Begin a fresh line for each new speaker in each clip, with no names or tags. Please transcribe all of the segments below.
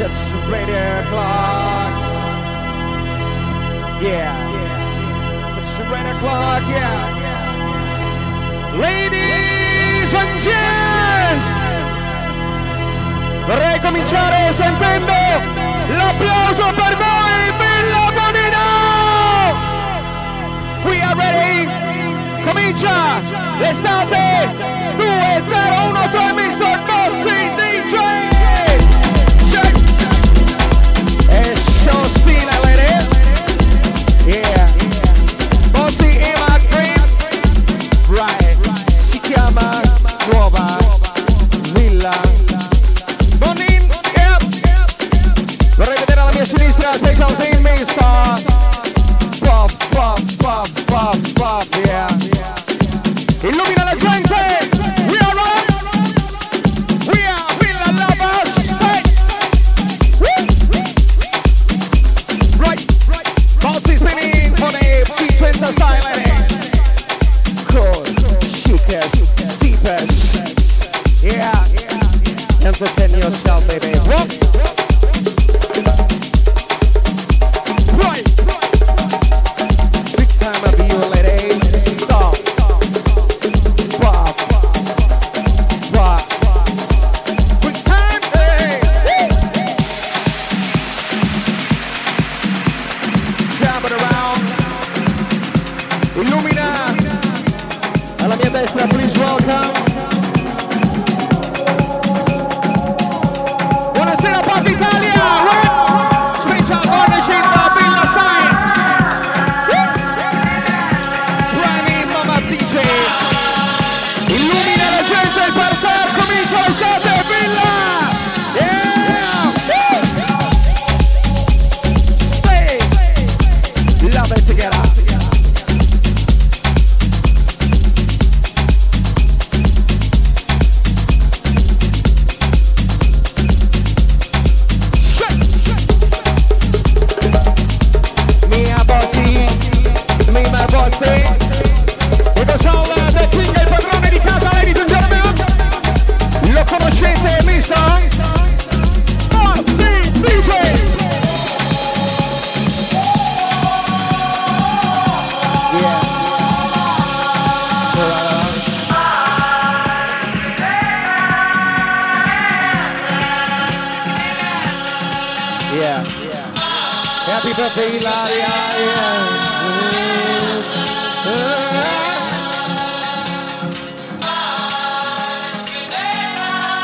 It's radio o'clock. Yeah. yeah. It's radio o'clock. Yeah. yeah. Ladies and gents, vorrei cominciare sentendo l'applauso per voi, Villa Bonino! We are ready! Comincia l'estate 201 Mr. Bossi DJ! Brasil tem bem-estar.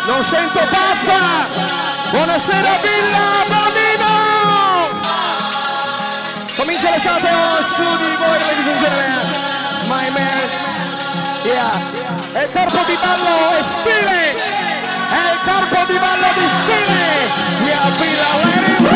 Non sento pappa! Buonasera Villa Bambino! Comincia l'estate oh, su di voi ladies and gentlemen! My man! Yeah! È il corpo di ballo e stile! È il corpo di ballo di stile! We are Villa Lady!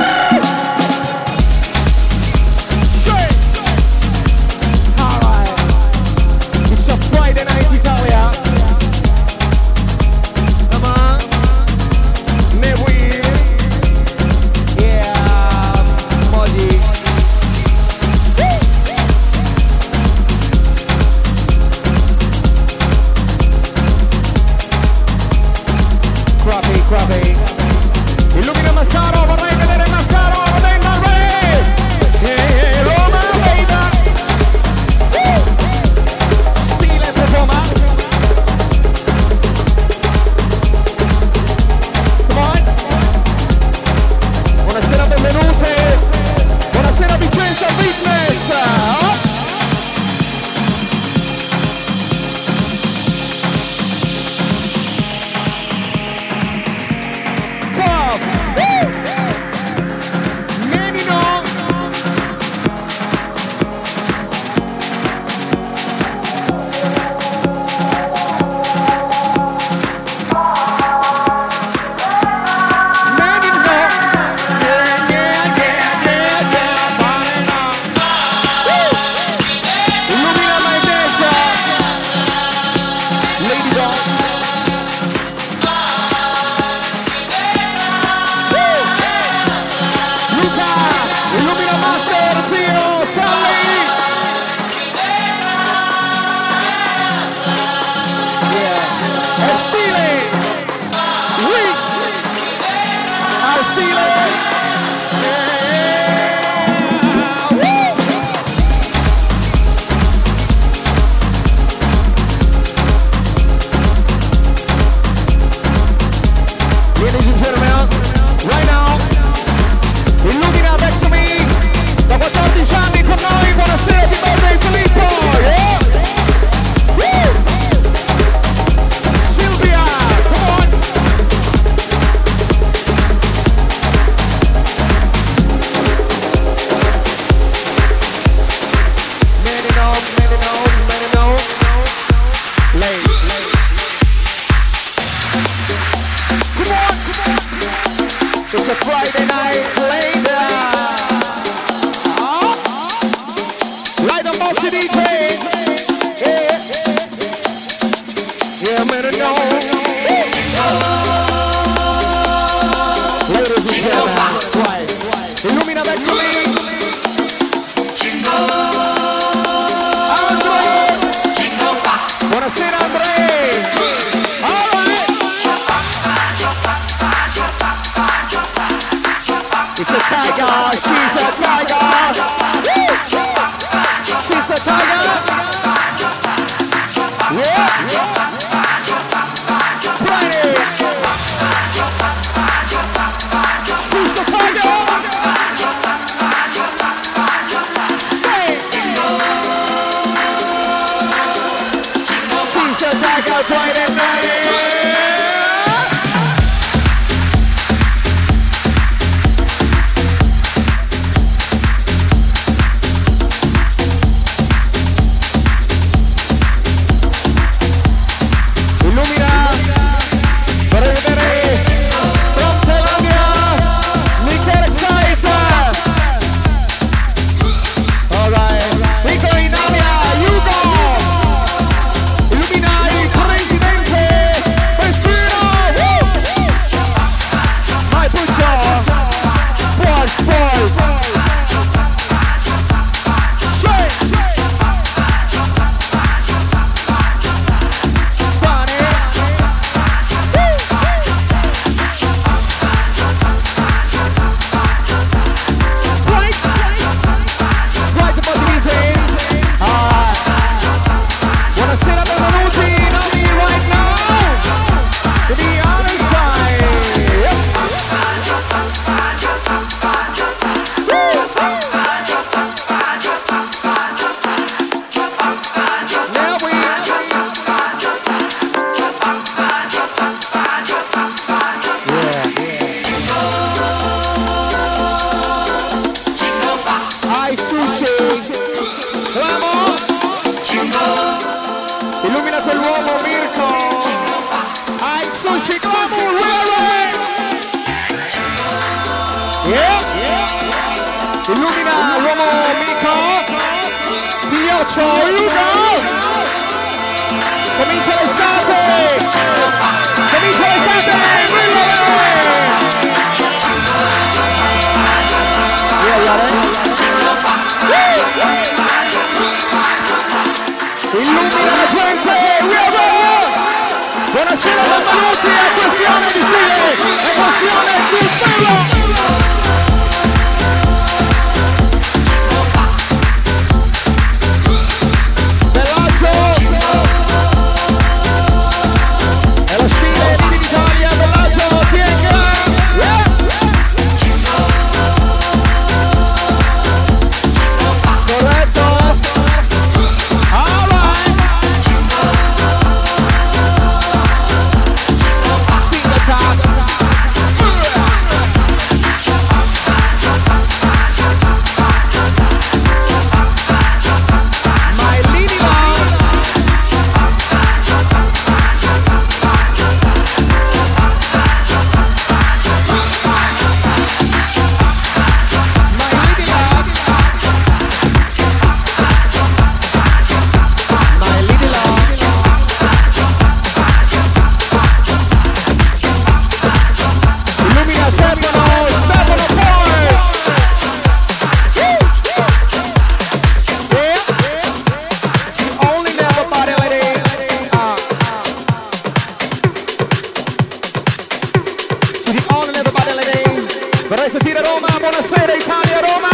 Lady. Vorrei sentire Roma, buonasera Italia, Roma!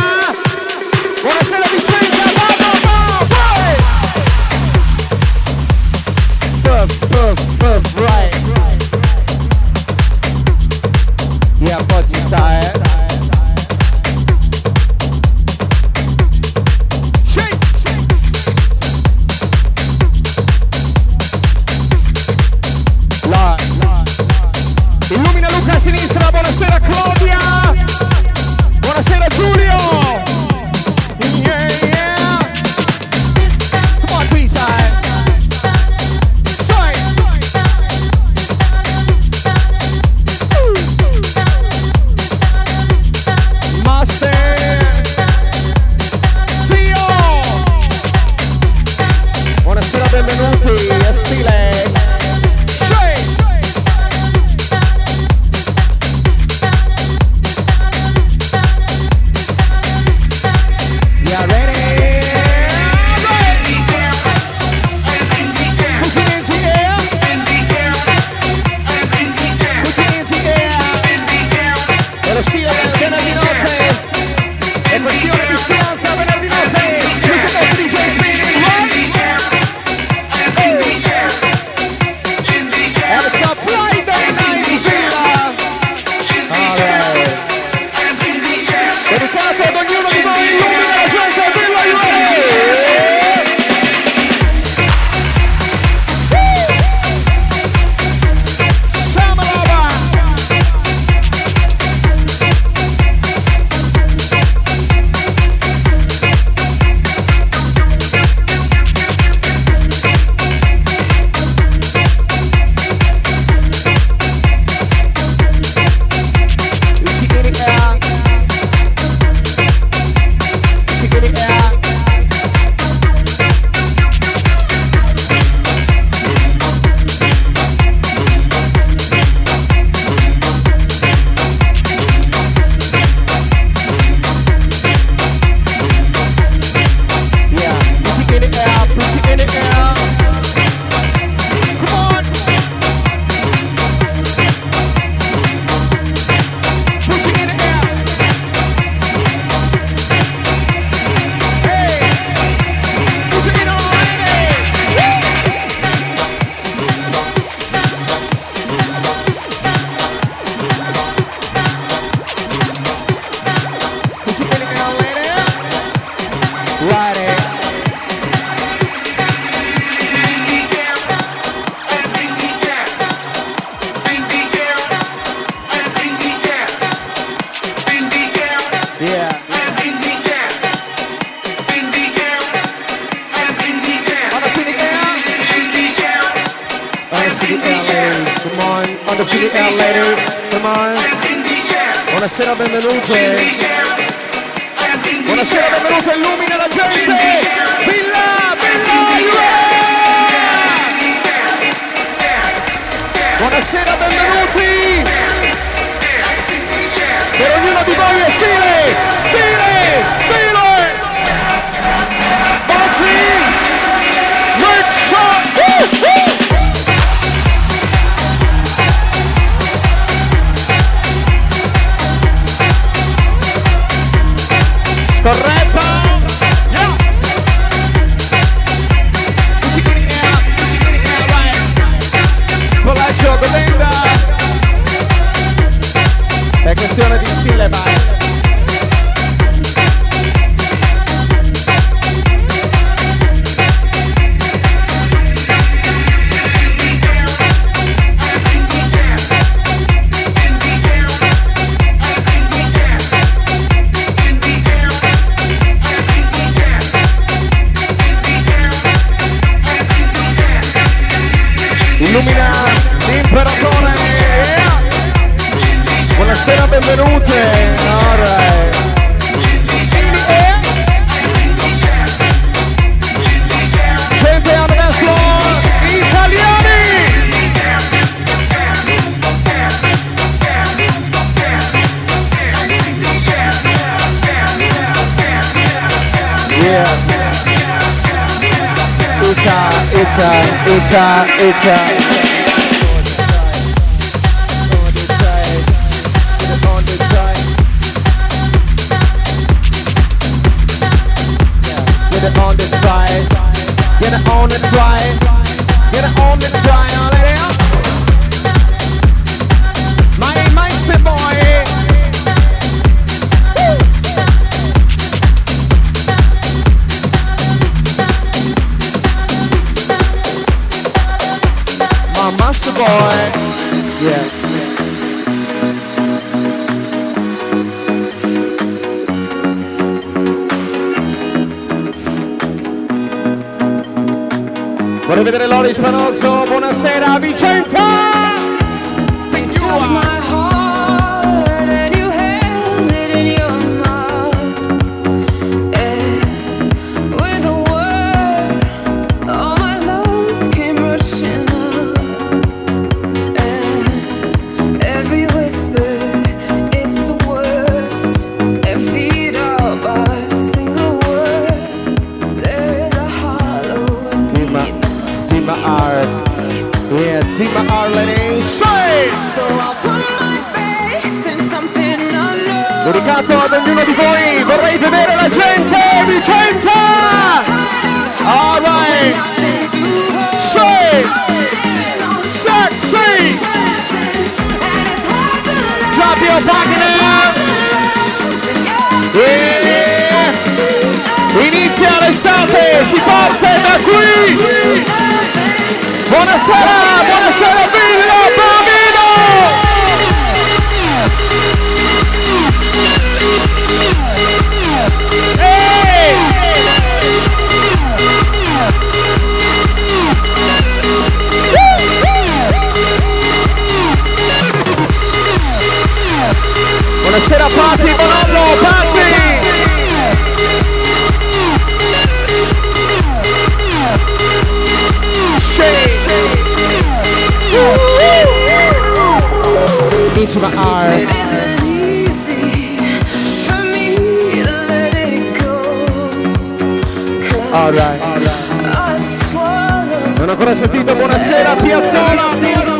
Get it on the dry, Spanozzo, buonasera Piazzola,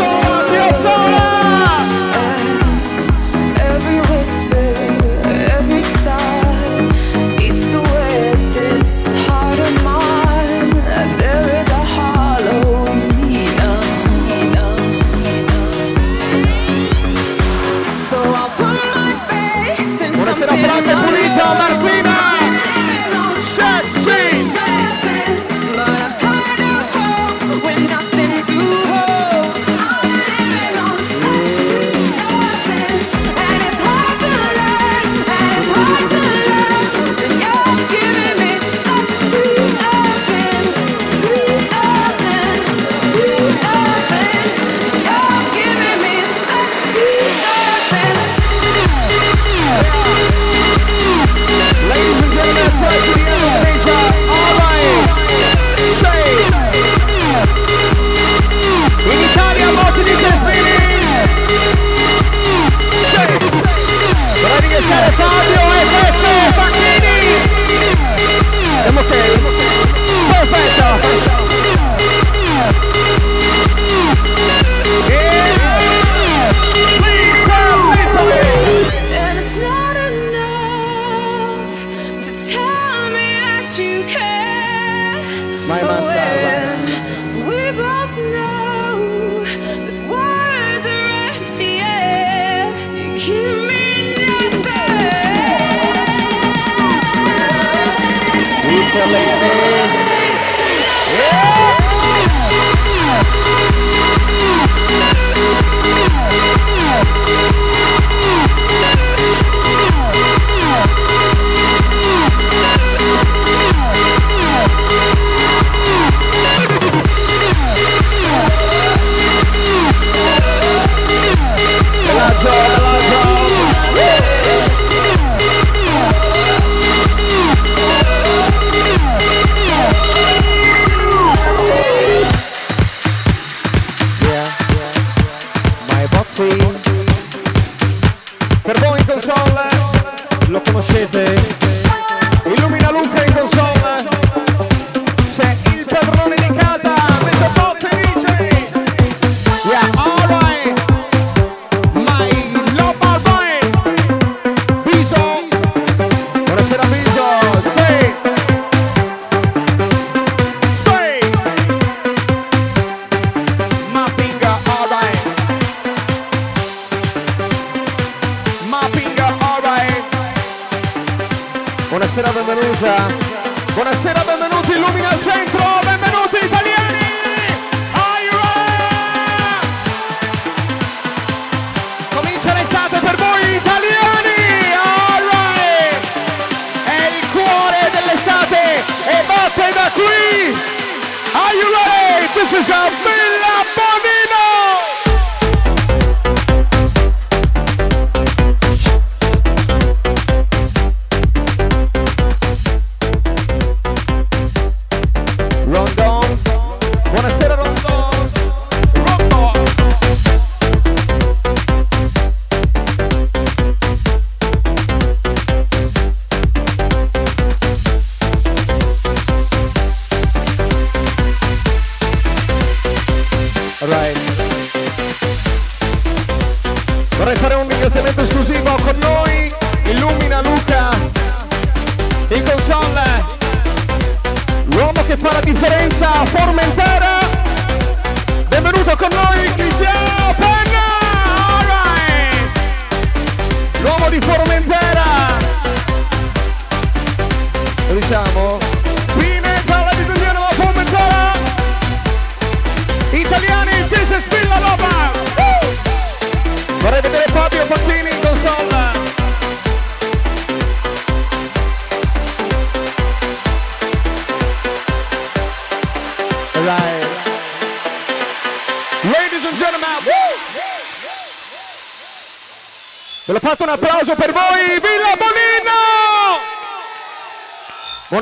за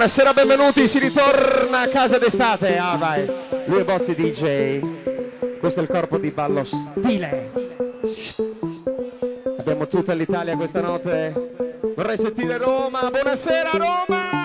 Buonasera,
benvenuti, si ritorna a casa d'estate. Ah, vai. Lui è Bozzi DJ. Questo è il corpo di ballo stile. Abbiamo tutta l'Italia questa notte. Vorrei sentire Roma. Buonasera Roma!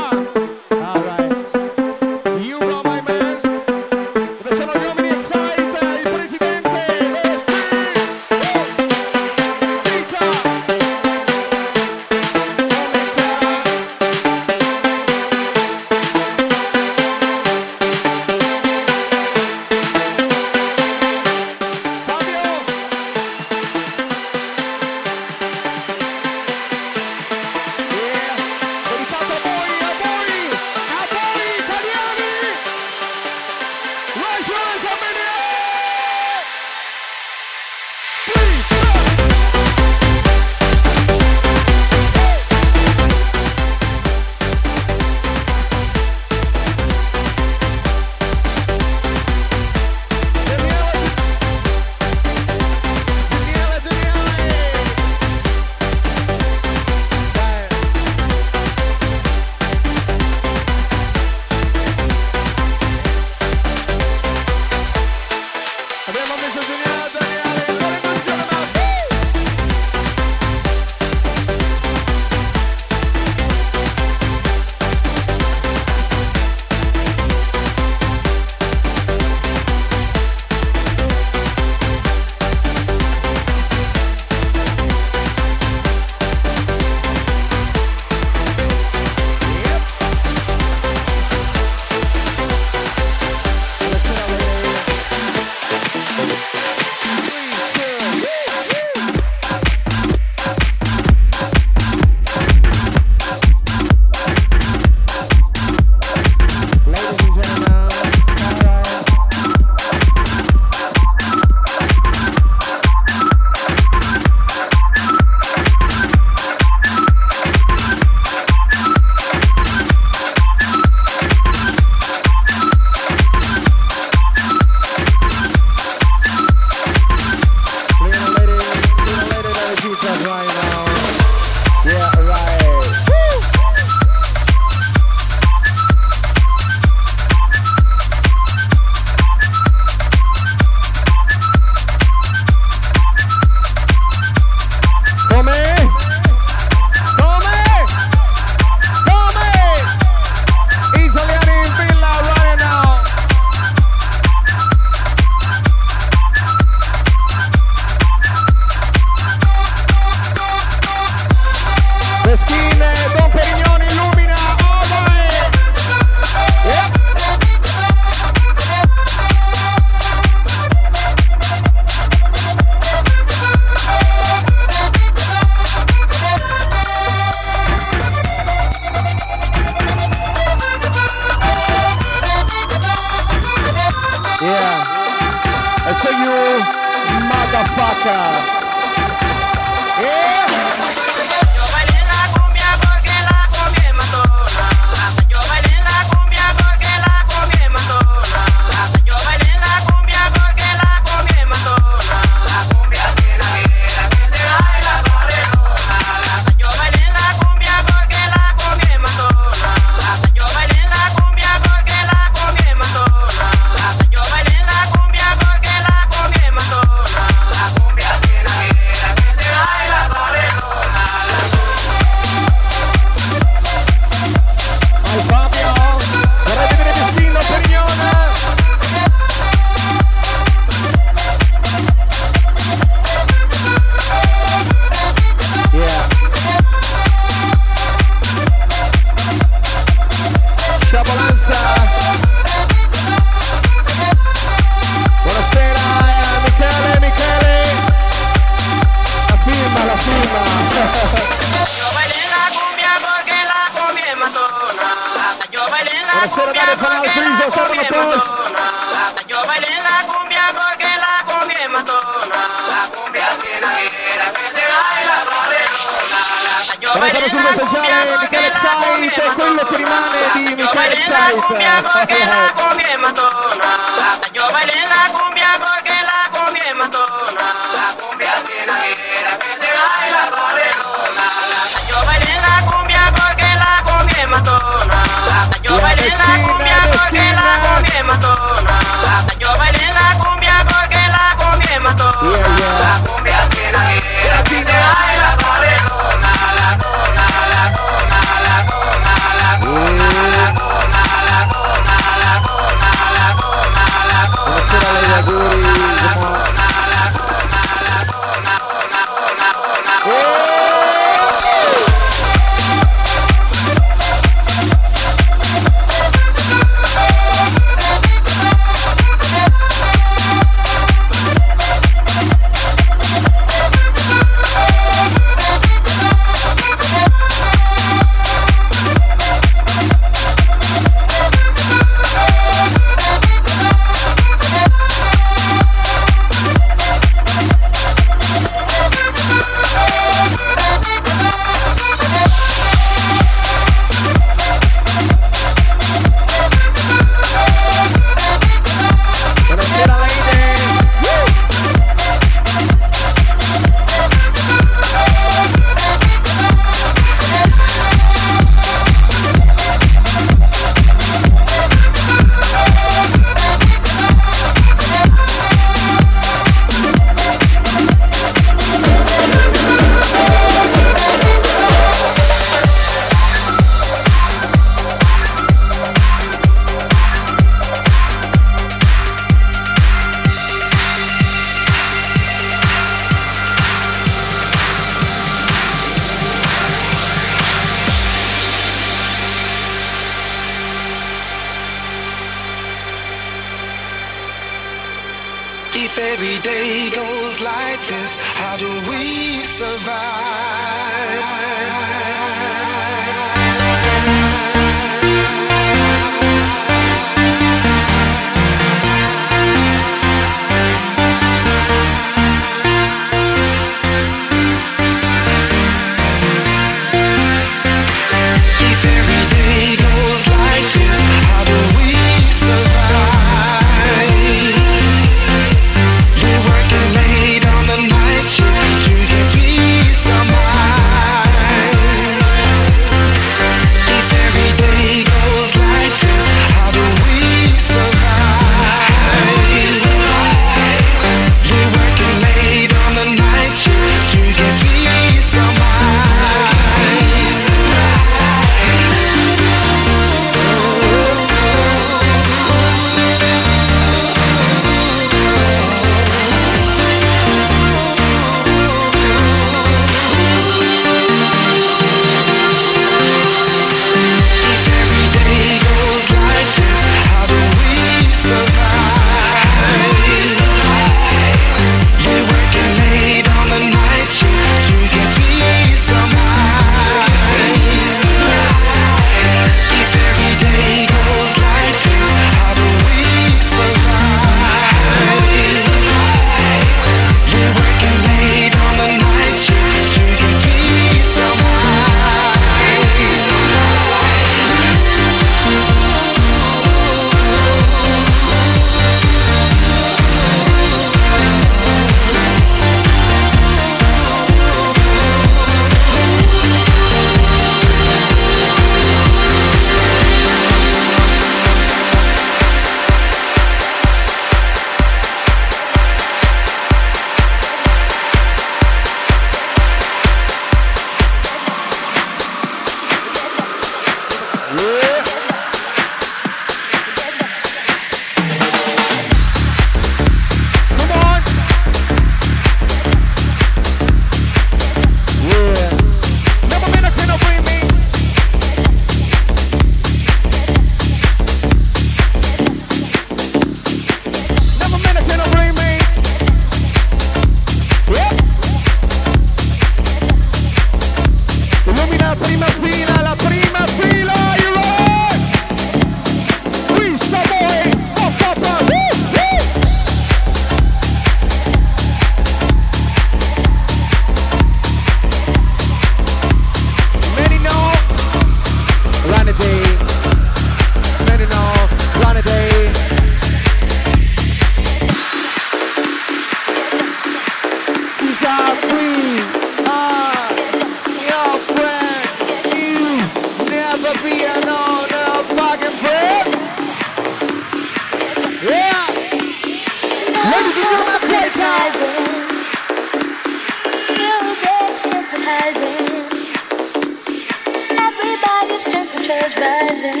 much rising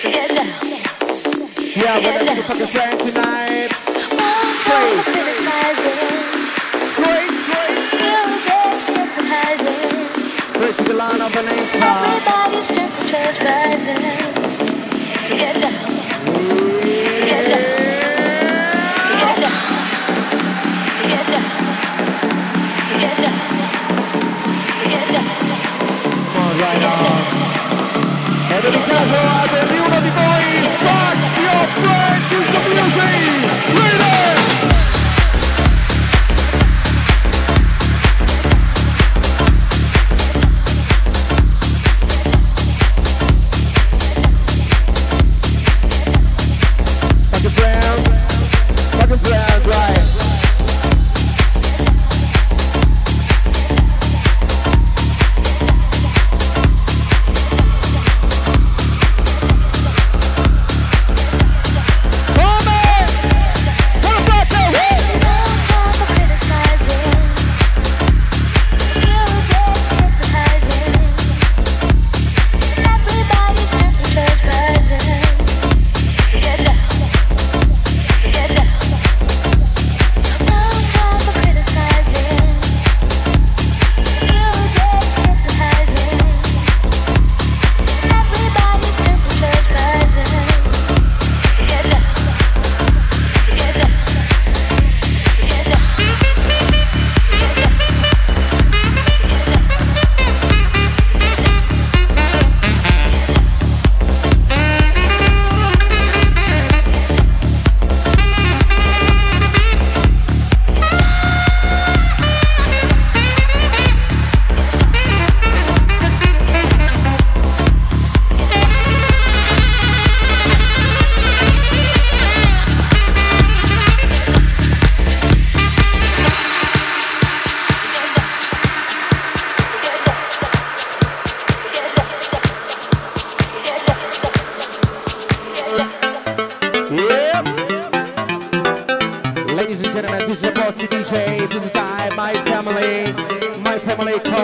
to get
down. Yeah,
to get down.
fucking flying tonight.
One time criticizing.
Great, great.
Music's hypnotizing.
Great to the line of an angel.
Everybody's to the church rising. To get down. To get down.
Ed in caso a di uno di voi, fuck your friend, use the music! Read it!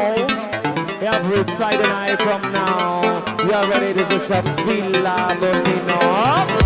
Every Friday night from now, we are ready. This is a Villa Bonino.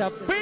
Bishop.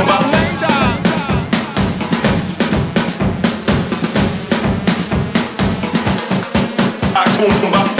Acumba. Acumba.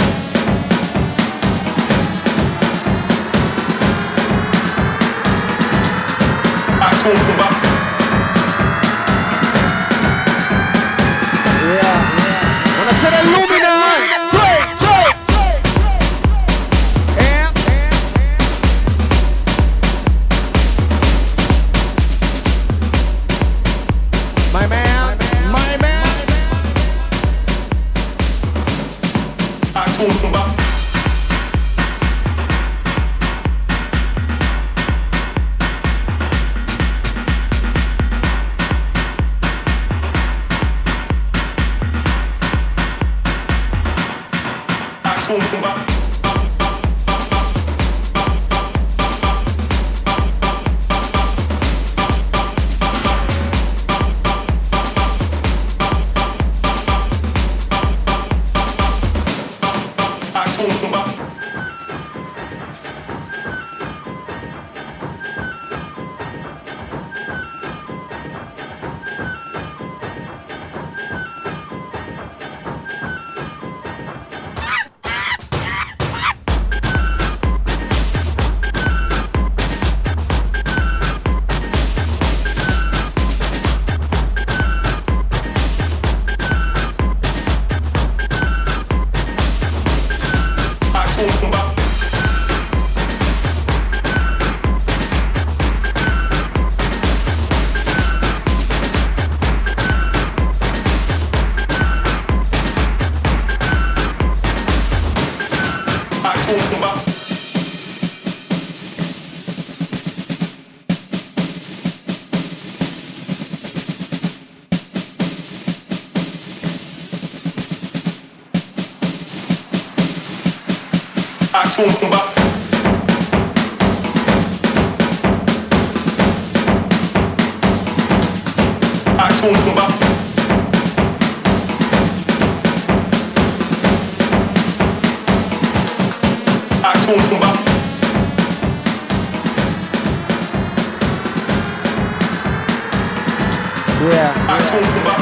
Yeah.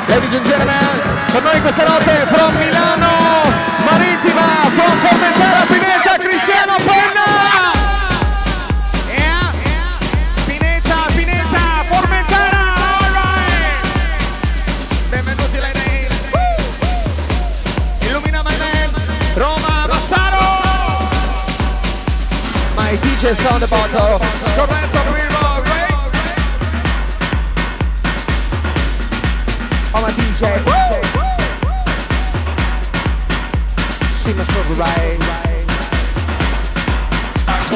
Ladies and gentlemen, con noi questa notte from Milano, Marittima, from Formentera, Pineta, Cristiano Penna! Yeah. Pineta, Pineta, Formentera, alright! Benvenuti alle Nail! Illumina My Man, Roma, Massaro! My DJ Sound Bottle, Scorretto!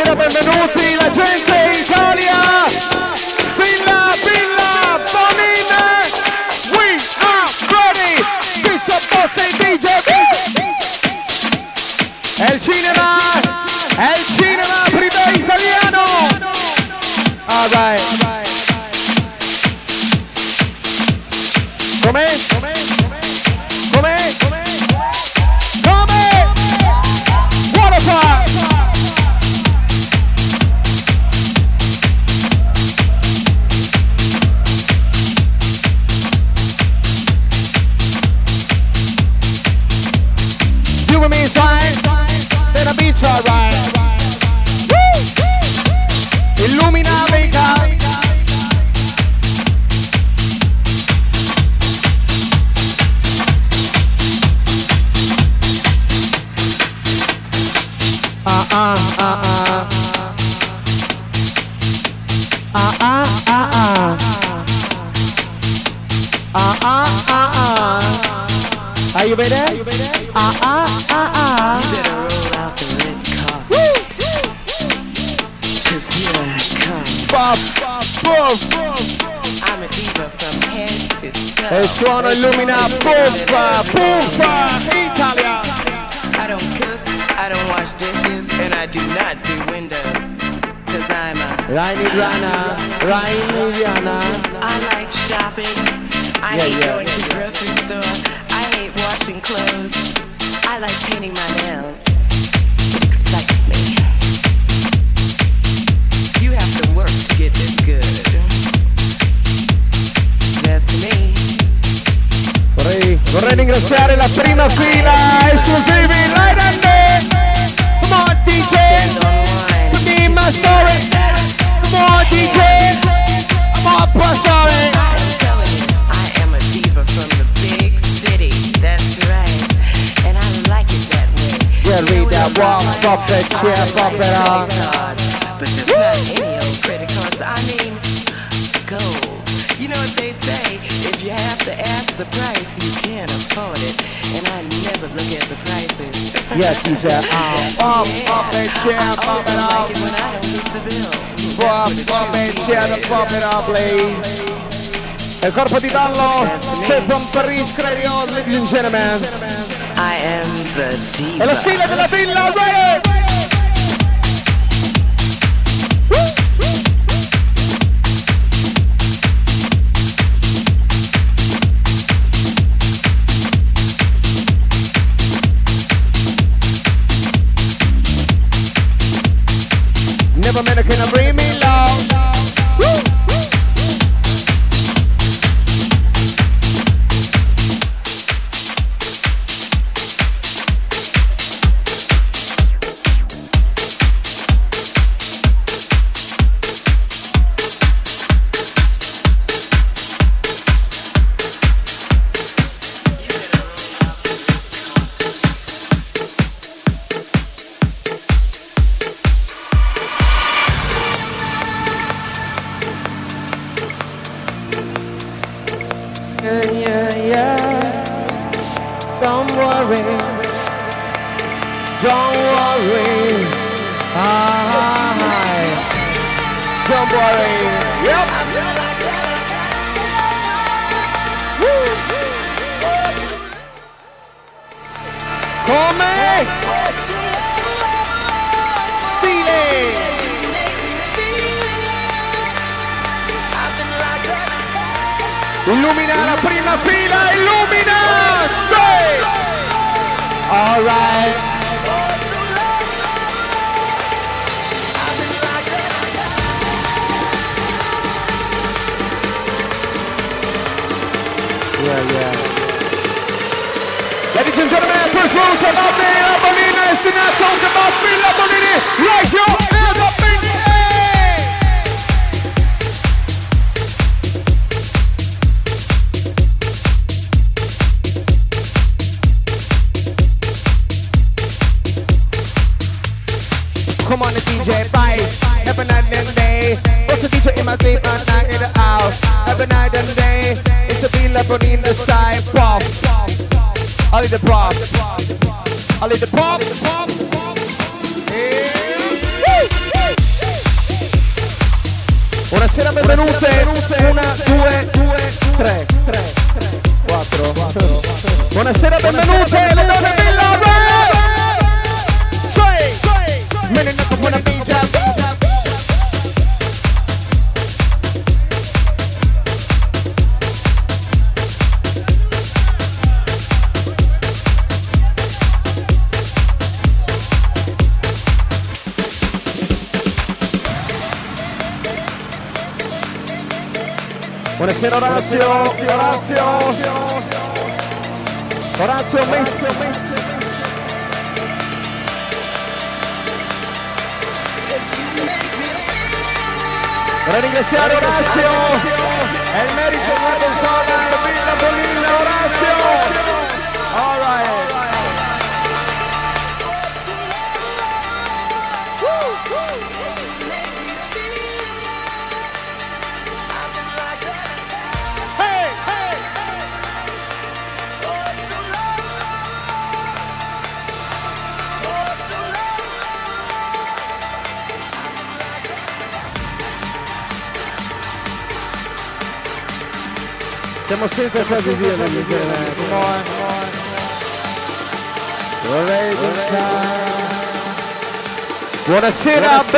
Buonasera, benvenuti, shit
up opera. But just Woo! not any old credit cards. I mean, gold. You know what they say? If you have to ask the price, you can't afford it. And I never look at the prices.
yeah, oh, oh, DJ. Um, up, up
and
share,
pump
it up.
Like it when I don't get the bill.
Pump,
pump and
share,
pump
it up, please. Il corpo di Dallo, c'è From Paris, Credios, ladies and gentlemen.
I am the diva.
E lo stile della villa, ready!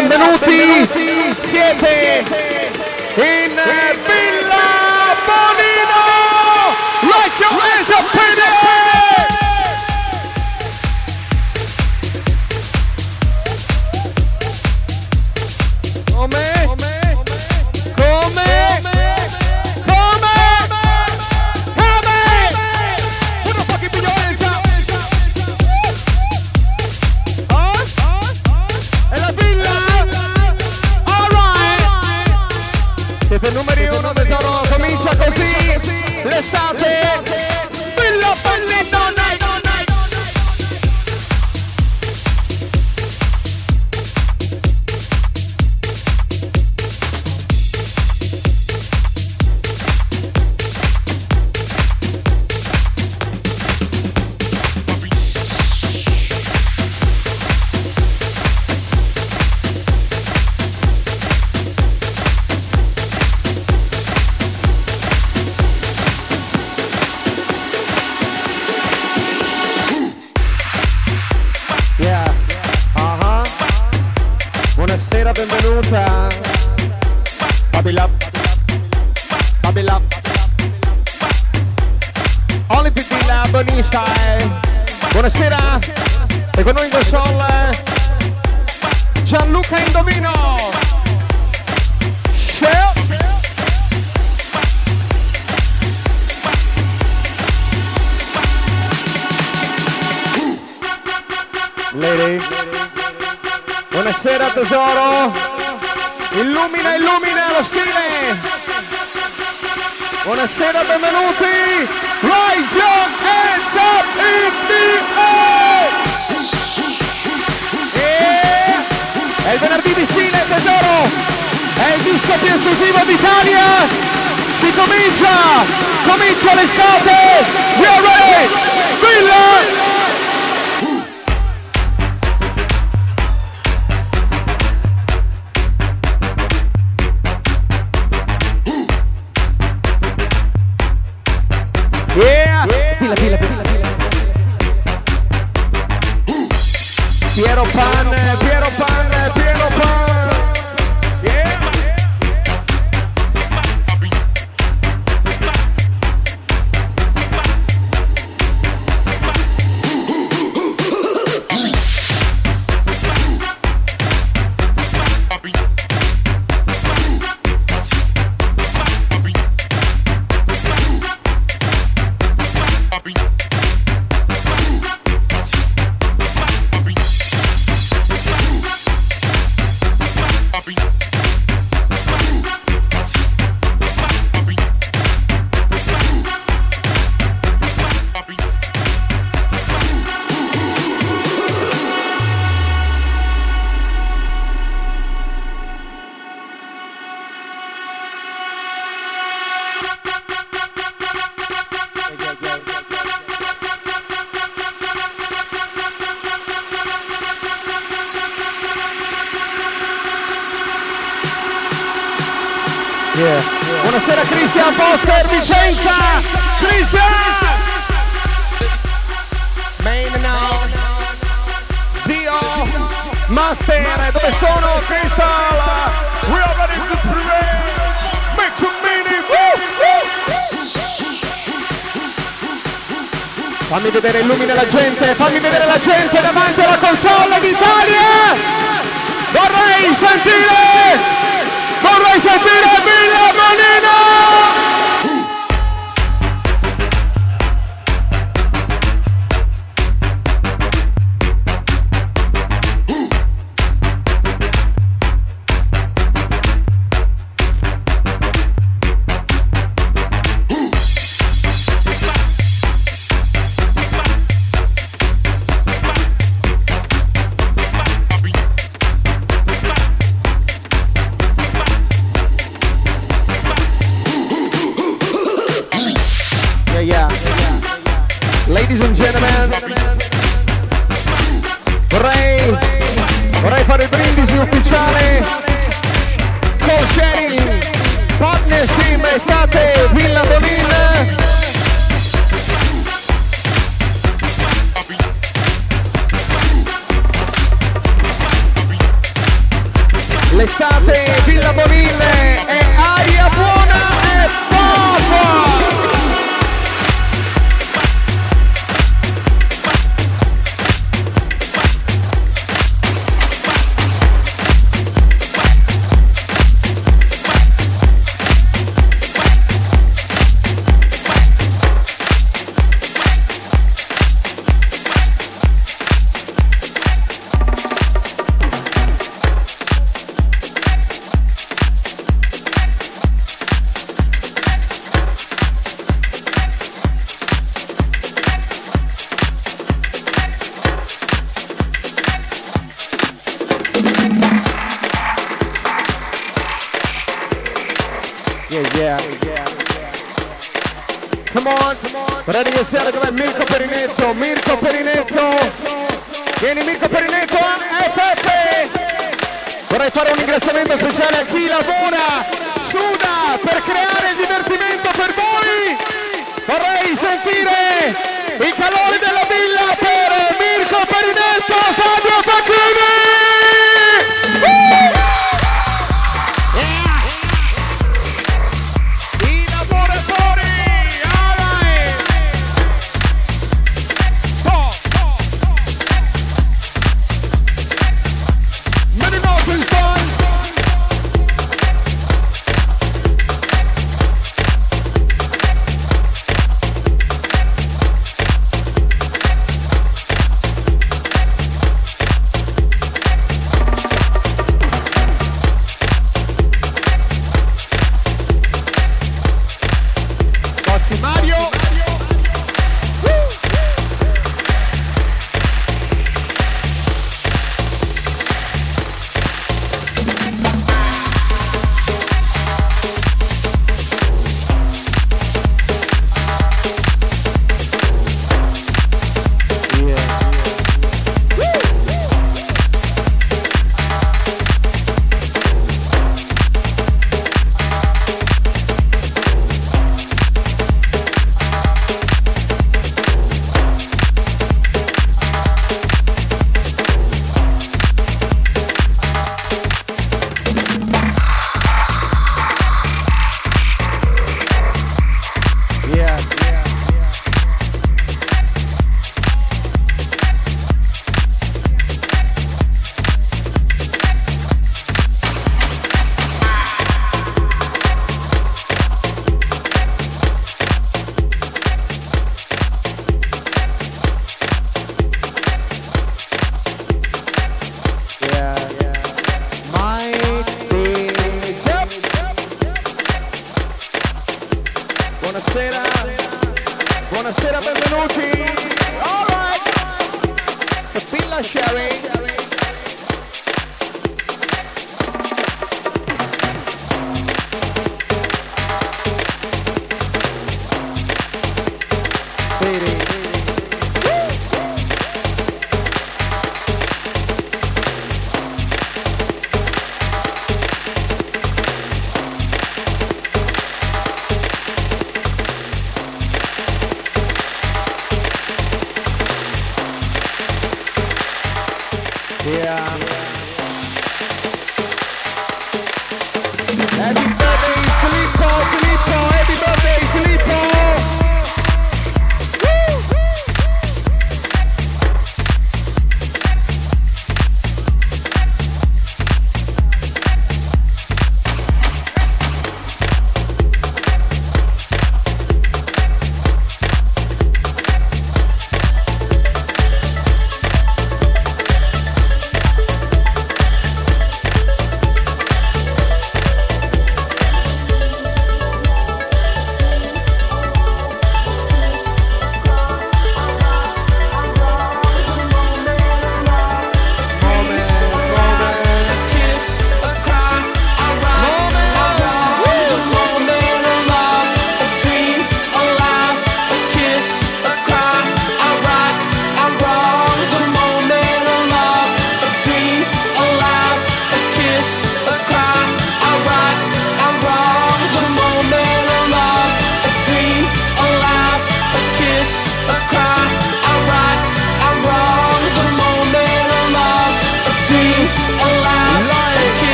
Buonasera, la gente, fammi vedere la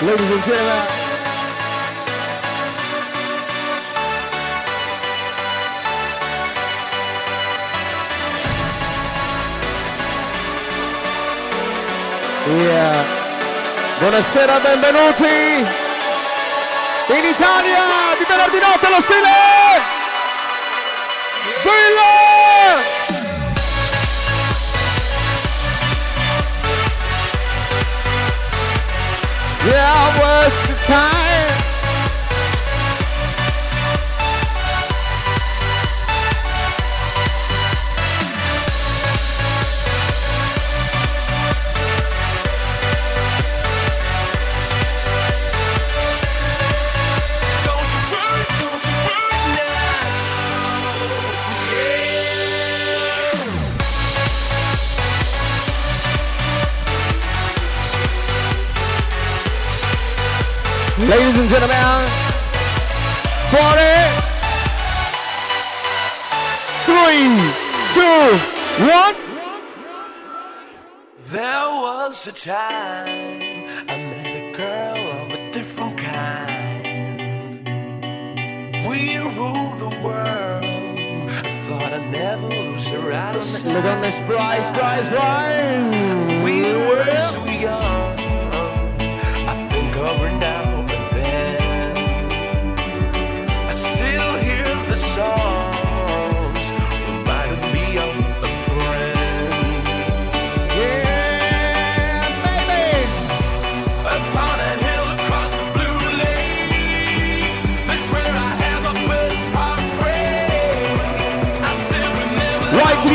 Ladies and gentlemen. Yeah. Buonasera, benvenuti
in
Italia di venerdì notte lo stile Villa! Yeah, was the time Ladies and gentlemen, for it. Three, two, one.
There was a time I met a girl of a different kind. We ruled the world. I thought I'd never lose her out of sight.
donne prize, spry, spry.
We were so young.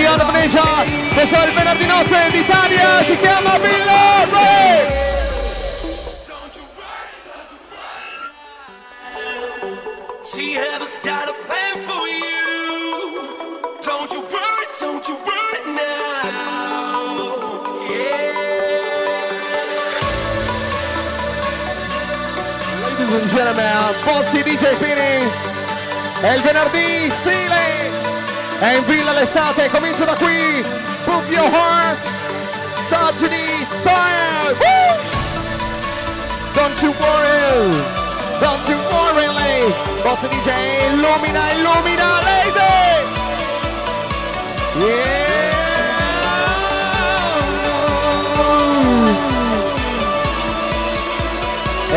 The
nation. Questo è il venerdì notte d'Italia, si chiama
worry. See, heaven's got a plan for you. Don't you worry, don't you worry now. Yeah.
Ladies and gentlemen, Bozzi DJ Spinning. È il venerdì stile. È in villa l'estate, comincia da qui. Book your heart. The style. Woo! Don't you worry. Don't you worry, lady. Bozzi DJ, illumina, illumina, lady. Yeah.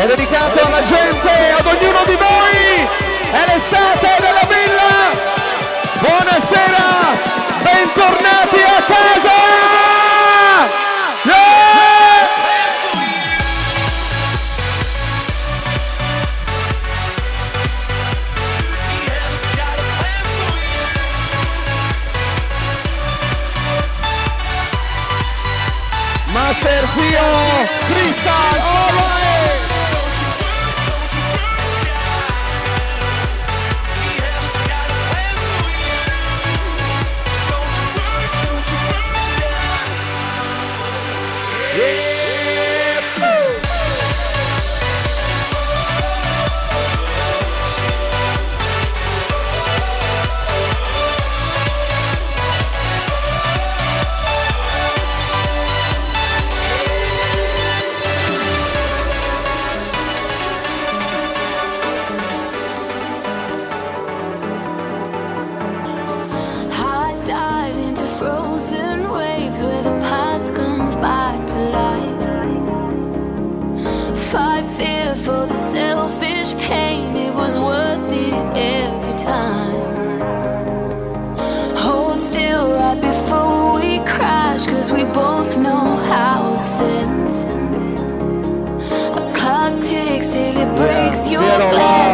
È dedicato alla gente, ad ognuno di voi. È l'estate della villa. Buonasera, bentornati a casa. Yeah!
See, heaven's got
Pero...